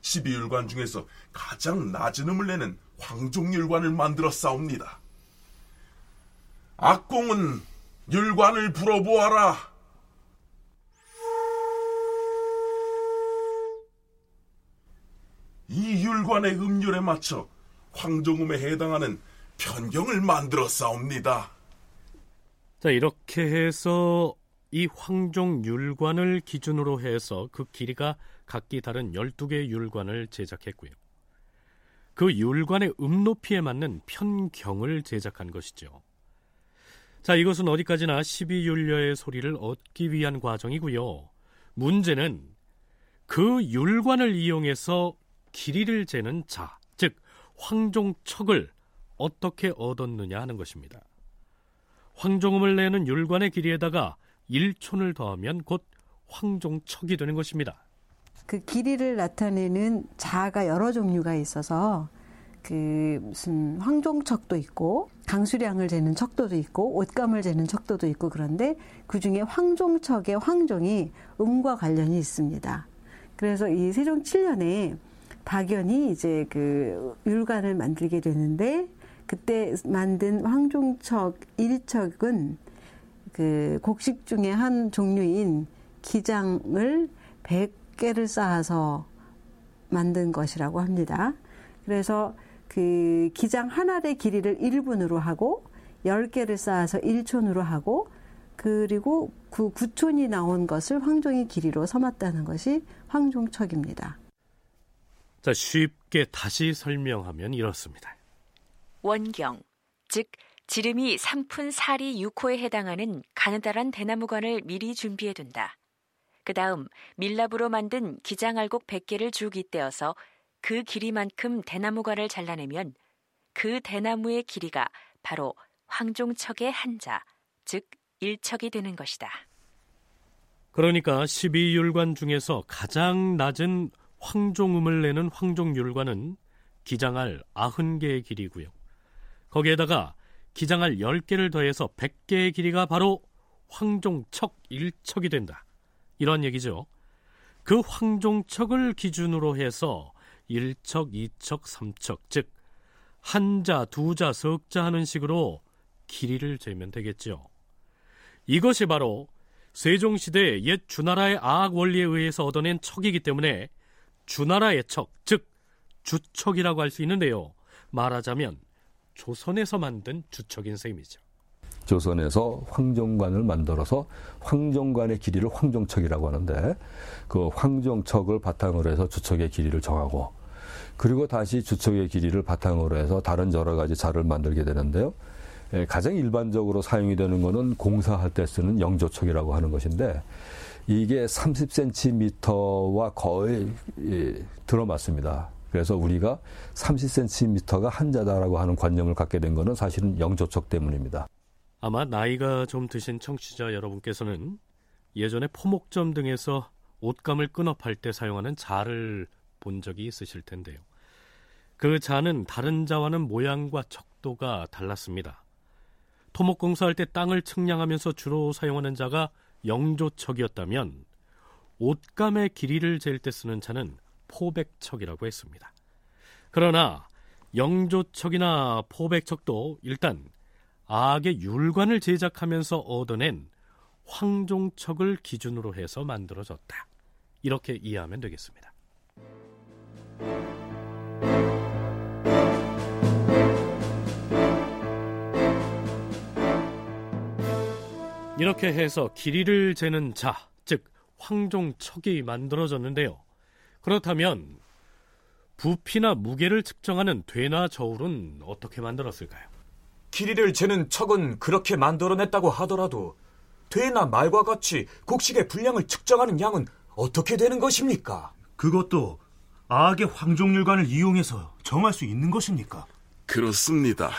12율관 중에서 가장 낮은 음을 내는 황종율관을 만들어 싸웁니다. 악공은 율관을 불어보아라. 이 율관의 음률에 맞춰 황종음에 해당하는 편경을 만들어 싸웁니다. 자, 이렇게 해서 이 황종 율관을 기준으로 해서 그 길이가 각기 다른 12개의 율관을 제작했고요. 그 율관의 음높이에 맞는 편경을 제작한 것이죠. 자, 이것은 어디까지나 12율려의 소리를 얻기 위한 과정이고요. 문제는 그 율관을 이용해서 길이를 재는 자, 즉 황종척을 어떻게 얻었느냐 하는 것입니다. 황종음을 내는 율관의 길이에다가 일촌을 더하면 곧 황종척이 되는 것입니다. 그 길이를 나타내는 자가 여러 종류가 있어서 그 무슨 황종척도 있고 강수량을 재는 척도도 있고 옷감을 재는 척도도 있고 그런데 그 중에 황종척의 황종이 음과 관련이 있습니다. 그래서 이 세종 7년에 박연이 이제 그 율관을 만들게 되는데 그때 만든 황종척 1척은 그 곡식 중에 한 종류인 기장을 100개를 쌓아서 만든 것이라고 합니다. 그래서 그 기장 하나의 길이를 1분으로 하고 10개를 쌓아서 1촌으로 하고 그리고 그 9촌이 나온 것을 황종의 길이로 삼았다는 것이 황종척입니다. 자, 쉽게 다시 설명하면 이렇습니다. 원경, 즉 지름이 3푼 4리 6호에 해당하는 가느다란 대나무관을 미리 준비해 둔다. 그 다음 밀랍으로 만든 기장알곡 100개를 쭉 잇대어서 그 길이만큼 대나무관을 잘라내면 그 대나무의 길이가 바로 황종척의 한자, 즉 일척이 되는 것이다. 그러니까 12율관 중에서 가장 낮은 황종음을 내는 황종율관은 기장알 90개의 길이고요. 거기에다가 기장알 10개를 더해서 100개의 길이가 바로 황종척 1척이 된다. 이런 얘기죠. 그 황종척을 기준으로 해서 1척, 2척, 3척, 즉 한자, 두자, 석자 하는 식으로 길이를 재면 되겠죠. 이것이 바로 세종시대 옛 주나라의 아악 원리에 의해서 얻어낸 척이기 때문에 주나라의 척, 즉 주척이라고 할 수 있는데요. 말하자면 조선에서 만든 주척인 셈이죠. 조선에서 황정관을 만들어서 황정관의 길이를 황정척이라고 하는데 그 황정척을 바탕으로 해서 주척의 길이를 정하고 그리고 다시 주척의 길이를 바탕으로 해서 다른 여러 가지 자를 만들게 되는데요. 예, 가장 일반적으로 사용이 되는 것은 공사할 때 쓰는 영조척이라고 하는 것인데 이게 30cm와 거의 예, 들어맞습니다. 그래서 우리가 30cm가 한자다라고 하는 관념을 갖게 된 것은 사실은 영조척 때문입니다. 아마 나이가 좀 드신 청취자 여러분께서는 예전에 포목점 등에서 옷감을 끊어 팔때 사용하는 자를 본 적이 있으실 텐데요. 그 자는 다른 자와는 모양과 척도가 달랐습니다. 토목 공사할 때 땅을 측량하면서 주로 사용하는 자가 영조척이었다면 옷감의 길이를 잴 때 쓰는 자는 포백척이라고 했습니다. 그러나 영조척이나 포백척도 일단 악의 율관을 제작하면서 얻어낸 황종척을 기준으로 해서 만들어졌다. 이렇게 이해하면 되겠습니다. 이렇게 해서 길이를 재는 자, 즉 황종척이 만들어졌는데요. 그렇다면 부피나 무게를 측정하는 되나 저울은 어떻게 만들었을까요? 길이를 재는 척은 그렇게 만들어냈다고 하더라도 되나 말과 같이 곡식의 분량을 측정하는 양은 어떻게 되는 것입니까? 그것도 악의 황종률관을 이용해서 정할 수 있는 것입니까? 그렇습니다.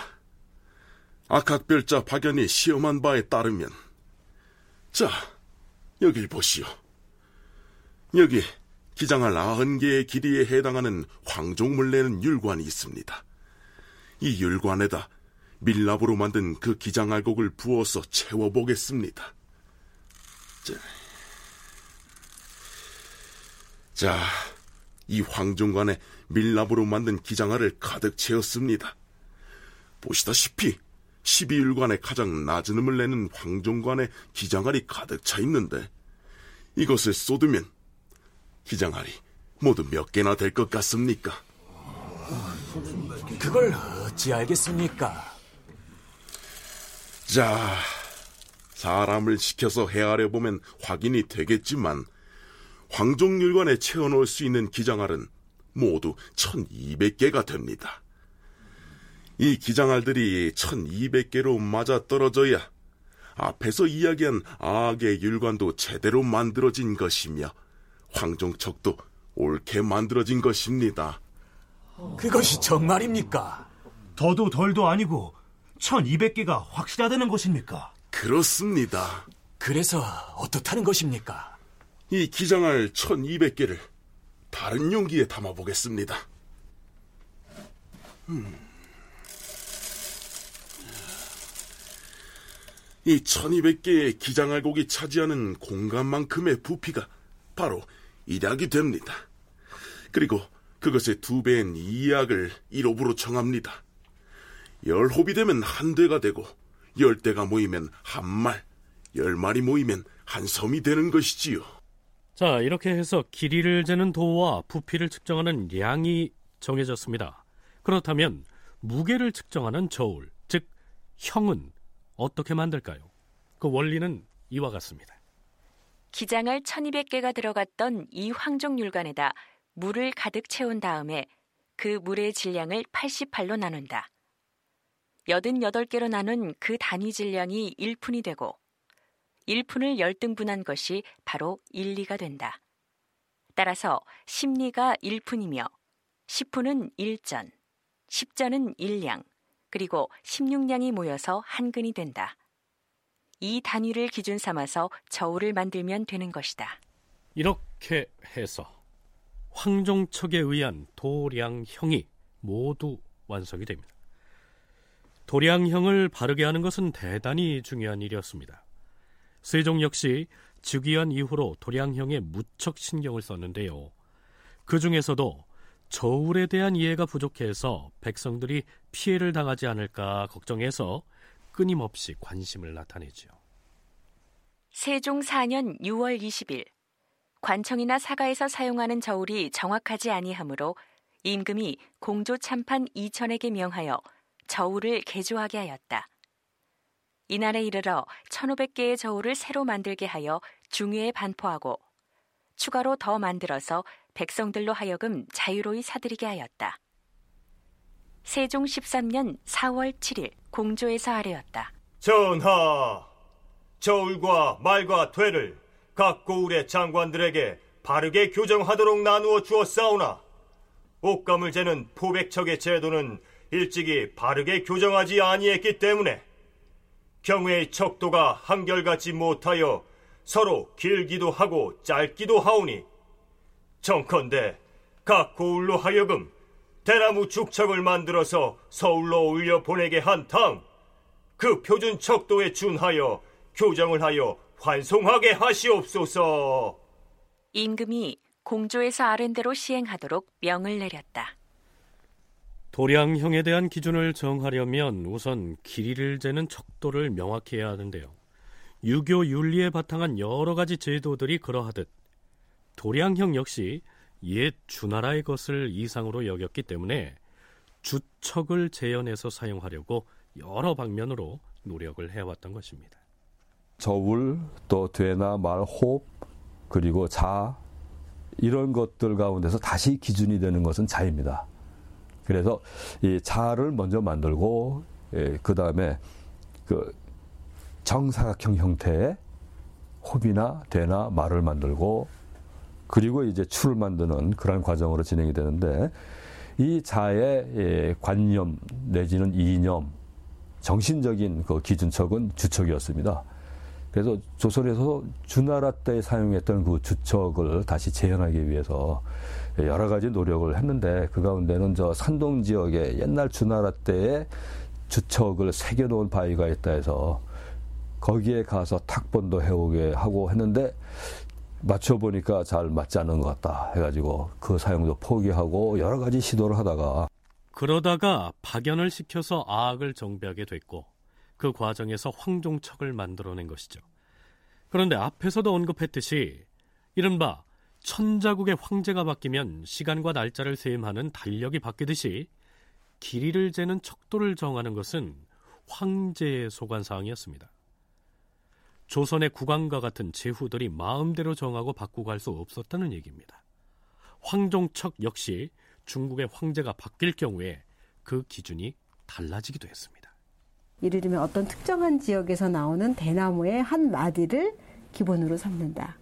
악학별자 박연이 시험한 바에 따르면 자, 여길 보시오. 여기 기장할 아흔 개의 길이에 해당하는 황종물 내는 율관이 있습니다. 이 율관에다 밀랍으로 만든 그 기장알곡을 부어서 채워보겠습니다. 자, 자, 이 황종관에 밀랍으로 만든 기장알을 가득 채웠습니다. 보시다시피 12율관에 가장 낮은 음을 내는 황종관에 기장알이 가득 차 있는데 이것을 쏟으면 기장알이 모두 몇 개나 될 것 같습니까? 그걸 어찌 알겠습니까? 자, 사람을 시켜서 헤아려 보면 확인이 되겠지만 황종률관에 채워놓을 수 있는 기장알은 모두 1200개가 됩니다. 이 기장알들이 1200개로 맞아떨어져야 앞에서 이야기한 악의 율관도 제대로 만들어진 것이며 황종척도 옳게 만들어진 것입니다. 그것이 정말입니까? 더도 덜도 아니고 1200개가 확실하다는 것입니까? 그렇습니다. 그래서 어떻다는 것입니까? 이 기장알 1200개를 다른 용기에 담아보겠습니다. 음. 이 1200개의 기장알곡이 차지하는 공간만큼의 부피가 바로 1약이 됩니다. 그리고 그것의 두 배인 2약을 1홉으로 정합니다. 열홉이 되면 한 대가 되고 열 대가 모이면 한 말, 열 마리 모이면 한 섬이 되는 것이지요. 자, 이렇게 해서 길이를 재는 도와 부피를 측정하는 양이 정해졌습니다. 그렇다면 무게를 측정하는 저울, 즉 형은 어떻게 만들까요? 그 원리는 이와 같습니다. 기장을 1200개가 들어갔던 이 황종률관에다 물을 가득 채운 다음에 그 물의 질량을 88로 나눈다. 88개로 나눈 그 단위 질량이 1푼이 되고 1푼을 열등분한 것이 바로 1리가 된다. 따라서 10리가 1푼이며 10푼은 1전, 10전은 1량, 그리고 16량이 모여서 한 근이 된다. 이 단위를 기준 삼아서 저울을 만들면 되는 것이다. 이렇게 해서 황종척에 의한 도량형이 모두 완성이 됩니다. 도량형을 바르게 하는 것은 대단히 중요한 일이었습니다. 세종 역시 즉위한 이후로 도량형에 무척 신경을 썼는데요. 그 중에서도 저울에 대한 이해가 부족해서 백성들이 피해를 당하지 않을까 걱정해서 끊임없이 관심을 나타내죠. 세종 4년 6월 20일 관청이나 사가에서 사용하는 저울이 정확하지 아니하므로 임금이 공조 참판 2천에게 명하여 저울을 개조하게 하였다. 이날에 이르러 1500개의 저울을 새로 만들게 하여 중위에 반포하고 추가로 더 만들어서 백성들로 하여금 자유로이 사들이게 하였다. 세종 13년 4월 7일 공조에서 아래였다. 전하, 저울과 말과 되를 각 고을의 장관들에게 바르게 교정하도록 나누어 주었사오나 옷감을 재는 포백척의 제도는 일찍이 바르게 교정하지 아니했기 때문에 경우의 척도가 한결같이 못하여 서로 길기도 하고 짧기도 하오니 정컨대 각 고을로 하여금 대나무 죽척을 만들어서 서울로 올려 보내게 한당그 표준 척도에 준하여 교정을 하여 환송하게 하시옵소서. 임금이 공조에서 아랜대로 시행하도록 명을 내렸다. 도량형에 대한 기준을 정하려면 우선 길이를 재는 척도를 명확히 해야 하는데요. 유교 윤리에 바탕한 여러 가지 제도들이 그러하듯 도량형 역시 옛 주나라의 것을 이상으로 여겼기 때문에 주척을 재현해서 사용하려고 여러 방면으로 노력을 해왔던 것입니다. 저울, 또 되나 말, 호흡, 그리고 자 이런 것들 가운데서 다시 기준이 되는 것은 자입니다. 그래서 이 자를 먼저 만들고 예, 그 다음에 그 정사각형 형태의 호비나 대나 말을 만들고 그리고 이제 추를 만드는 그런 과정으로 진행이 되는데 이 자의 예, 관념 내지는 이념 정신적인 그 기준척은 주척이었습니다. 그래서 조선에서 주나라 때 사용했던 그 주척을 다시 재현하기 위해서 여러 가지 노력을 했는데 그 가운데는 저 산동 지역에 옛날 주나라 때의 주척을 새겨놓은 바위가 있다 해서 거기에 가서 탁본도 해오게 하고 했는데 맞춰보니까 잘 맞지 않는 것 같다 해가지고 그 사용도 포기하고 여러 가지 시도를 하다가 그러다가 박연을 시켜서 아악을 정비하게 됐고 그 과정에서 황종척을 만들어낸 것이죠. 그런데 앞에서도 언급했듯이 이른바 천자국의 황제가 바뀌면 시간과 날짜를 세임하는 달력이 바뀌듯이 길이를 재는 척도를 정하는 것은 황제의 소관 사항이었습니다. 조선의 국왕과 같은 제후들이 마음대로 정하고 바꾸고 할수 없었다는 얘기입니다. 황종척 역시 중국의 황제가 바뀔 경우에 그 기준이 달라지기도 했습니다. 예를 들면 어떤 특정한 지역에서 나오는 대나무의 한 마디를 기본으로 삼는다.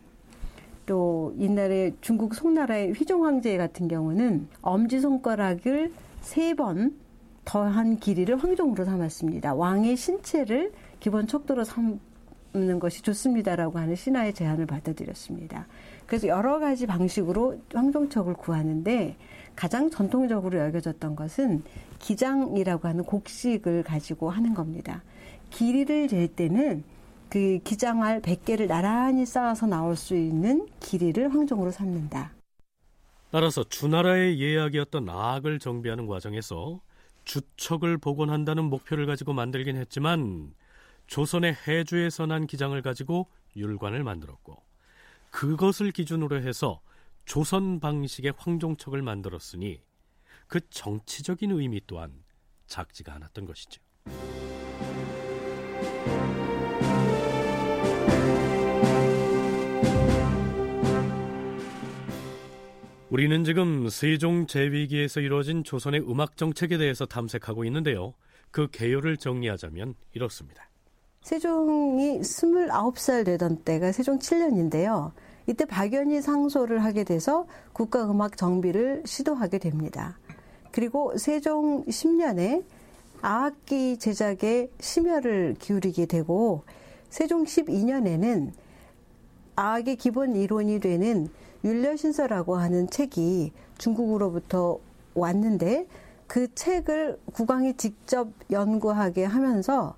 또 옛날에 중국 송나라의 휘종 황제 같은 경우는 엄지 손가락을 세 번 더한 길이를 황종으로 삼았습니다. 왕의 신체를 기본 척도로 삼 는 것이 좋습니다라고 하는 신하의 제안을 받아들였습니다. 그래서 여러 가지 방식으로 황종척을 구하는데 가장 전통적으로 여겨졌던 것은 기장이라고 하는 곡식을 가지고 하는 겁니다. 길이를 잴 때는 그 기장알 100개를 나란히 쌓아서 나올 수 있는 길이를 황종으로 삼는다. 따라서 주나라의 예약이었던 악을 정비하는 과정에서 주척을 복원한다는 목표를 가지고 만들긴 했지만 조선의 해주에서 난 기장을 가지고 율관을 만들었고 그것을 기준으로 해서 조선 방식의 황종척을 만들었으니 그 정치적인 의미 또한 작지가 않았던 것이죠. 우리는 지금 세종 제위기에서 이루어진 조선의 음악 정책에 대해서 탐색하고 있는데요. 그 개요를 정리하자면 이렇습니다. 세종이 29살 되던 때가 세종 7년인데요. 이때 박연이 상소를 하게 돼서 국가음악 정비를 시도하게 됩니다. 그리고 세종 10년에 아악기 제작에 심혈을 기울이게 되고 세종 12년에는 아악의 기본 이론이 되는 율려신서라고 하는 책이 중국으로부터 왔는데 그 책을 국왕이 직접 연구하게 하면서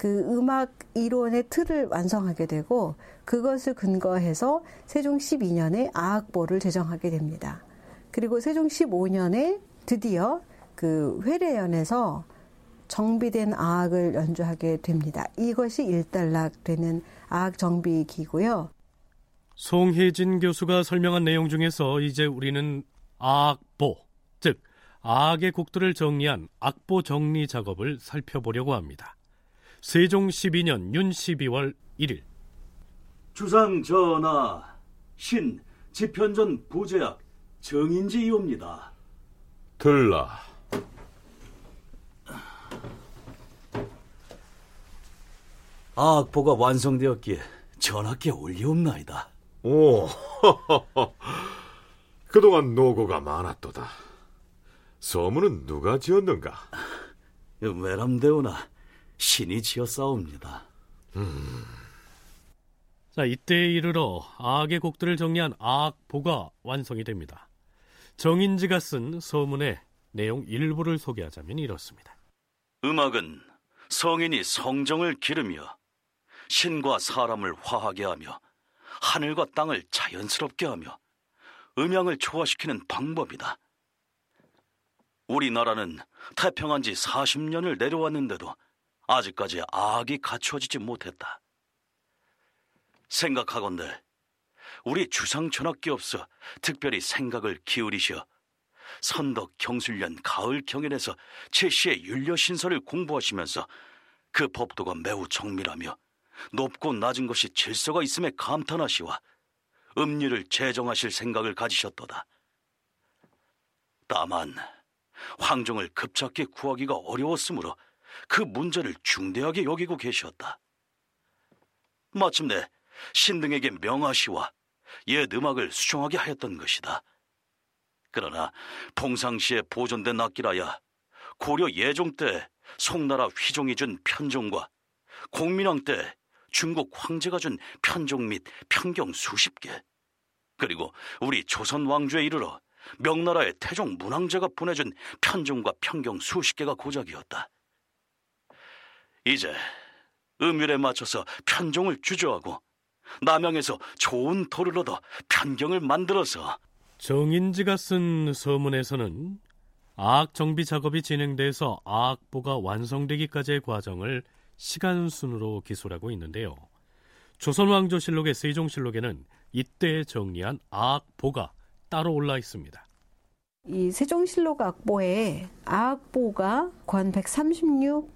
그 음악 이론의 틀을 완성하게 되고 그것을 근거해서 세종 12년에 아악보를 제정하게 됩니다. 그리고 세종 15년에 드디어 그 회례연에서 정비된 아악을 연주하게 됩니다. 이것이 일단락 되는 아악 정비기고요. 송혜진 교수가 설명한 내용 중에서 이제 우리는 악보, 즉 악의 곡들을 정리한 악보 정리 작업을 살펴보려고 합니다. 세종 12년 윤 12월 1일 주상 전하, 신 지편전 부제약 정인지이옵니다. 들라. 악보가 완성되었기에 전하께 올리옵나이다. 오, 그동안 노고가 많았도다. 소문은 누가 지었는가? 외람되오나 신이 지었사옵니다. 음. 자, 이때에 이르러 악의 곡들을 정리한 악보가 완성이 됩니다. 정인지가 쓴 서문의 내용 일부를 소개하자면 이렇습니다. 음악은 성인이 성정을 기르며 신과 사람을 화하게 하며 하늘과 땅을 자연스럽게 하며 음양을 조화시키는 방법이다. 우리나라는 태평한 지 40년을 내려왔는데도 아직까지 악이 갖추어지지 못했다. 생각하건대 우리 주상 전학기없어 특별히 생각을 기울이셔 선덕 경술련 가을 경연에서 제시의 윤려 신설을 공부하시면서 그 법도가 매우 정밀하며 높고 낮은 것이 질서가 있음에 감탄하시와 음률을 제정하실 생각을 가지셨도다. 다만 황종을 급작게 구하기가 어려웠으므로 그 문제를 중대하게 여기고 계셨다. 마침내 신등에게 명하시와 옛 음악을 수정하게 하였던 것이다. 그러나 봉상시에 보존된 악기라야 고려 예종 때 송나라 휘종이 준 편종과 공민왕 때 중국 황제가 준 편종 및 편경 수십 개 그리고 우리 조선 왕조에 이르러 명나라의 태종 문왕제가 보내준 편종과 편경 수십 개가 고작이었다. 이제 음율에 맞춰서 편종을 주저하고 남양에서 좋은 돌을 얻어 편경을 만들어서 정인지가 쓴 서문에서는 악 정비 작업이 진행돼서 악보가 완성되기까지의 과정을 시간 순으로 기술하고 있는데요. 조선 왕조실록의 세종실록에는 이때 정리한 악보가 따로 올라 있습니다. 이 세종실록 악보에 악보가 권 136,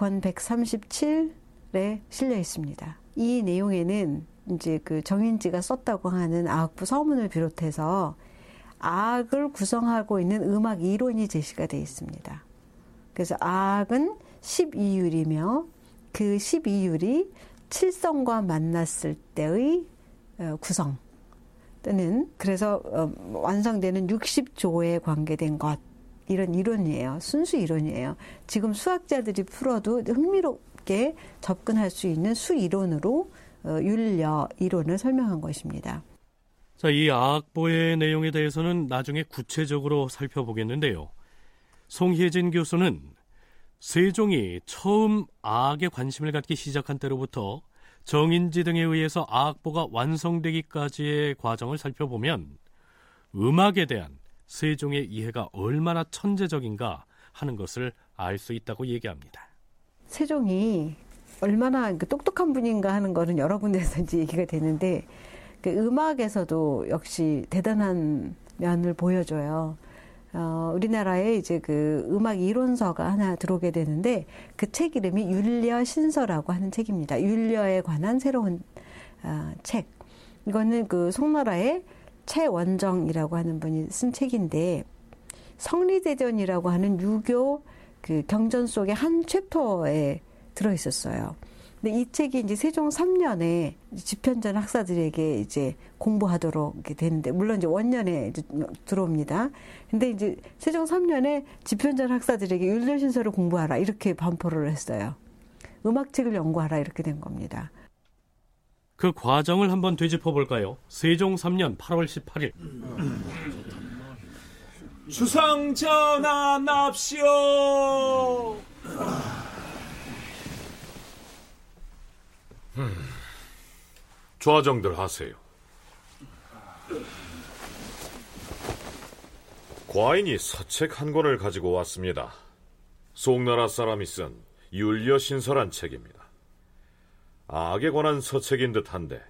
권 137에 실려 있습니다. 이 내용에는 이제 그 정인지가 썼다고 하는 아악부 서문을 비롯해서 아악을 구성하고 있는 음악 이론이 제시가 되어 있습니다. 그래서 아악은 12율이며 그 12율이 칠성과 만났을 때의 어, 구성 또는 그래서 어, 완성되는 60조에 관계된 것 이런 이론이에요. 순수 이론이에요. 지금 수학자들이 풀어도 흥미롭게 접근할 수 있는 수 이론으로 어, 율려 이론을 설명한 것입니다. 자, 이 악보의 내용에 대해서는 나중에 구체적으로 살펴보겠는데요. 송혜진 교수는 세종이 처음 악에 관심을 갖기 시작한 때로부터 정인지 등에 의해서 악보가 완성되기까지의 과정을 살펴보면 음악에 대한 세종의 이해가 얼마나 천재적인가 하는 것을 알 수 있다고 얘기합니다. 세종이 얼마나 그 똑똑한 분인가 하는 거는 여러 군데서 이제 얘기가 되는데 그 음악에서도 역시 대단한 면을 보여줘요. 어, 우리나라에 이제 그 음악 이론서가 하나 들어오게 되는데 그 책 이름이 율려 신서라고 하는 책입니다. 율려에 관한 새로운 어, 책. 이거는 그 송나라의 최원정이라고 하는 분이 쓴 책인데 성리대전이라고 하는 유교 그 경전 속의 한 챕터에 들어 있었어요. 근데 이 책이 이제 세종 3년에 집현전 학사들에게 이제 공부하도록 되는데 물론 이제 원년에 이제 들어옵니다. 근데 이제 세종 3년에 집현전 학사들에게 율려신서를 공부하라 이렇게 반포를 했어요. 음악책을 연구하라 이렇게 된 겁니다. 그 과정을 한번 되짚어 볼까요? 세종 3년 8월 18일. 주상 전하 납시오. 음, 좌정들 하세요. 과인이 서책 한 권을 가지고 왔습니다. 송나라 사람이 쓴 율려신서란 책입니다. 악에 관한 서책인 듯한데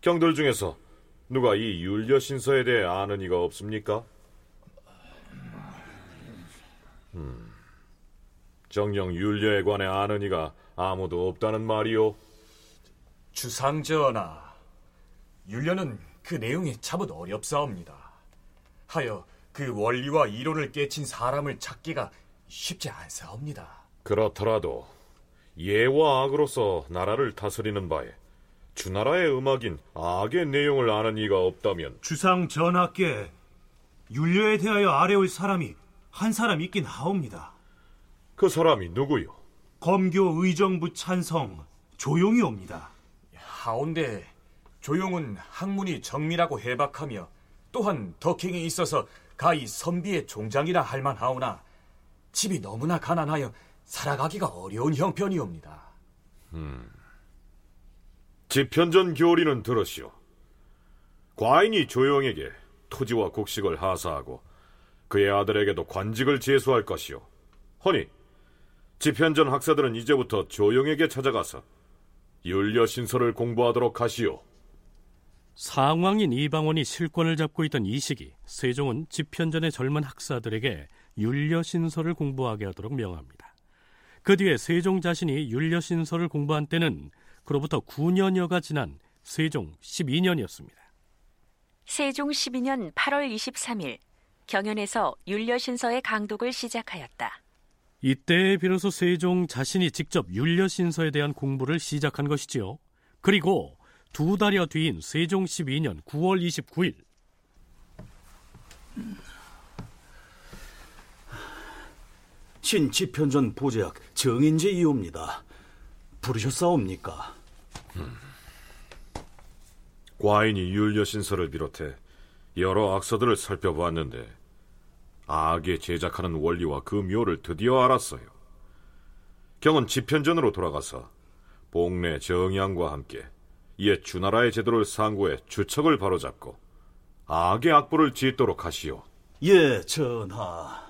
경들 중에서 누가 이 율려 신서에 대해 아는 이가 없습니까? 음, 정령 율려에 관해 아는 이가 아무도 없다는 말이오. 주상전하, 율려는 그 내용이 참은 어렵사옵니다. 하여 그 원리와 이론을 깨친 사람을 찾기가 쉽지 않사옵니다. 그렇더라도 예와 악으로서 나라를 다스리는 바에 주나라의 음악인 악의 내용을 아는 이가 없다면 주상 전하께 율려에 대하여 아뢰올 사람이 한 사람 있긴 하옵니다. 그 사람이 누구요? 검교 의정부 찬성 조용이 옵니다. 하온데 조용은 학문이 정밀하고 해박하며 또한 덕행이 있어서 가히 선비의 종장이라 할 만하오나 집이 너무나 가난하여 살아가기가 어려운 형편이옵니다. 음. 집현전 교리는 들으시오. 과인이 조용에게 토지와 곡식을 하사하고 그의 아들에게도 관직을 제수할 것이오. 허니 집현전 학사들은 이제부터 조용에게 찾아가서 율려 신서를 공부하도록 하시오. 상왕인 이방원이 실권을 잡고 있던 이 시기 세종은 집현전의 젊은 학사들에게 율려 신서를 공부하게 하도록 명합니다. 그 뒤에 세종 자신이 율려신서를 공부한 때는 그로부터 9년여가 지난 세종 12년이었습니다. 세종 12년 8월 23일 경연에서 율려신서의 강독을 시작하였다. 이때 비로소 세종 자신이 직접 율려신서에 대한 공부를 시작한 것이지요. 그리고 두 달여 뒤인 세종 12년 9월 29일 신지편전 보제학 정인재 이호입니다. 부르셨사옵니까? 음. 과인이 율려신서를 비롯해 여러 악서들을 살펴보았는데 악에 제작하는 원리와 그 묘를 드디어 알았어요. 경은 지편전으로 돌아가서 복내 정양과 함께 옛 주나라의 제도를 상고해 주척을 바로잡고 악의 악보를 짓도록 하시오. 예, 전하.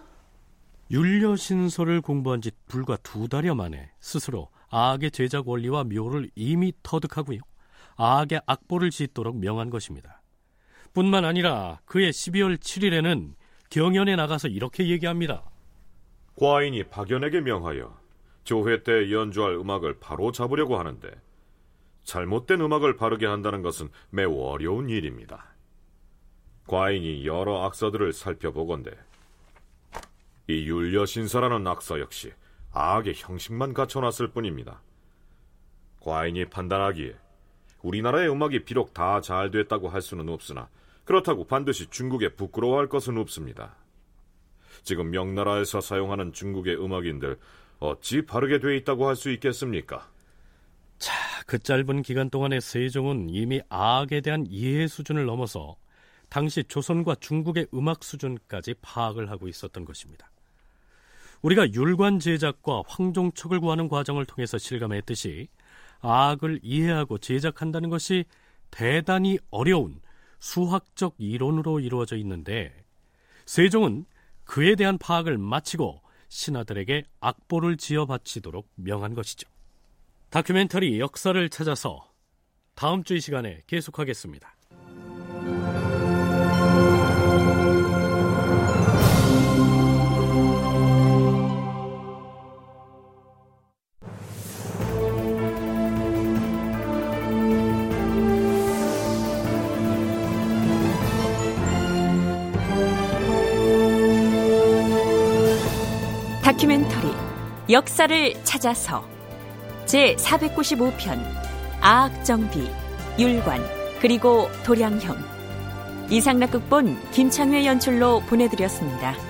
율려신서를 공부한 지 불과 두 달여 만에 스스로 악의 제작 원리와 묘를 이미 터득하고요. 악의 악보를 짓도록 명한 것입니다. 뿐만 아니라 그의 12월 7일에는 경연에 나가서 이렇게 얘기합니다. 과인이 박연에게 명하여 조회 때 연주할 음악을 바로 잡으려고 하는데 잘못된 음악을 바르게 한다는 것은 매우 어려운 일입니다. 과인이 여러 악서들을 살펴보건대 이 율려신서라는 악서 역시 악의 형식만 갖춰놨을 뿐입니다. 과인이 판단하기에 우리나라의 음악이 비록 다 잘 됐다고 할 수는 없으나 그렇다고 반드시 중국에 부끄러워할 것은 없습니다. 지금 명나라에서 사용하는 중국의 음악인들 어찌 바르게 돼 있다고 할 수 있겠습니까? 자, 그 짧은 기간 동안에 세종은 이미 악에 대한 이해 수준을 넘어서 당시 조선과 중국의 음악 수준까지 파악을 하고 있었던 것입니다. 우리가 율관 제작과 황종척을 구하는 과정을 통해서 실감했듯이 악을 이해하고 제작한다는 것이 대단히 어려운 수학적 이론으로 이루어져 있는데 세종은 그에 대한 파악을 마치고 신하들에게 악보를 지어 바치도록 명한 것이죠. 다큐멘터리 역사를 찾아서 다음 주 이 시간에 계속하겠습니다. 역사를 찾아서 제 495편 아악정비 율관 그리고 도량형 이상락 극본 김창회 연출로 보내드렸습니다.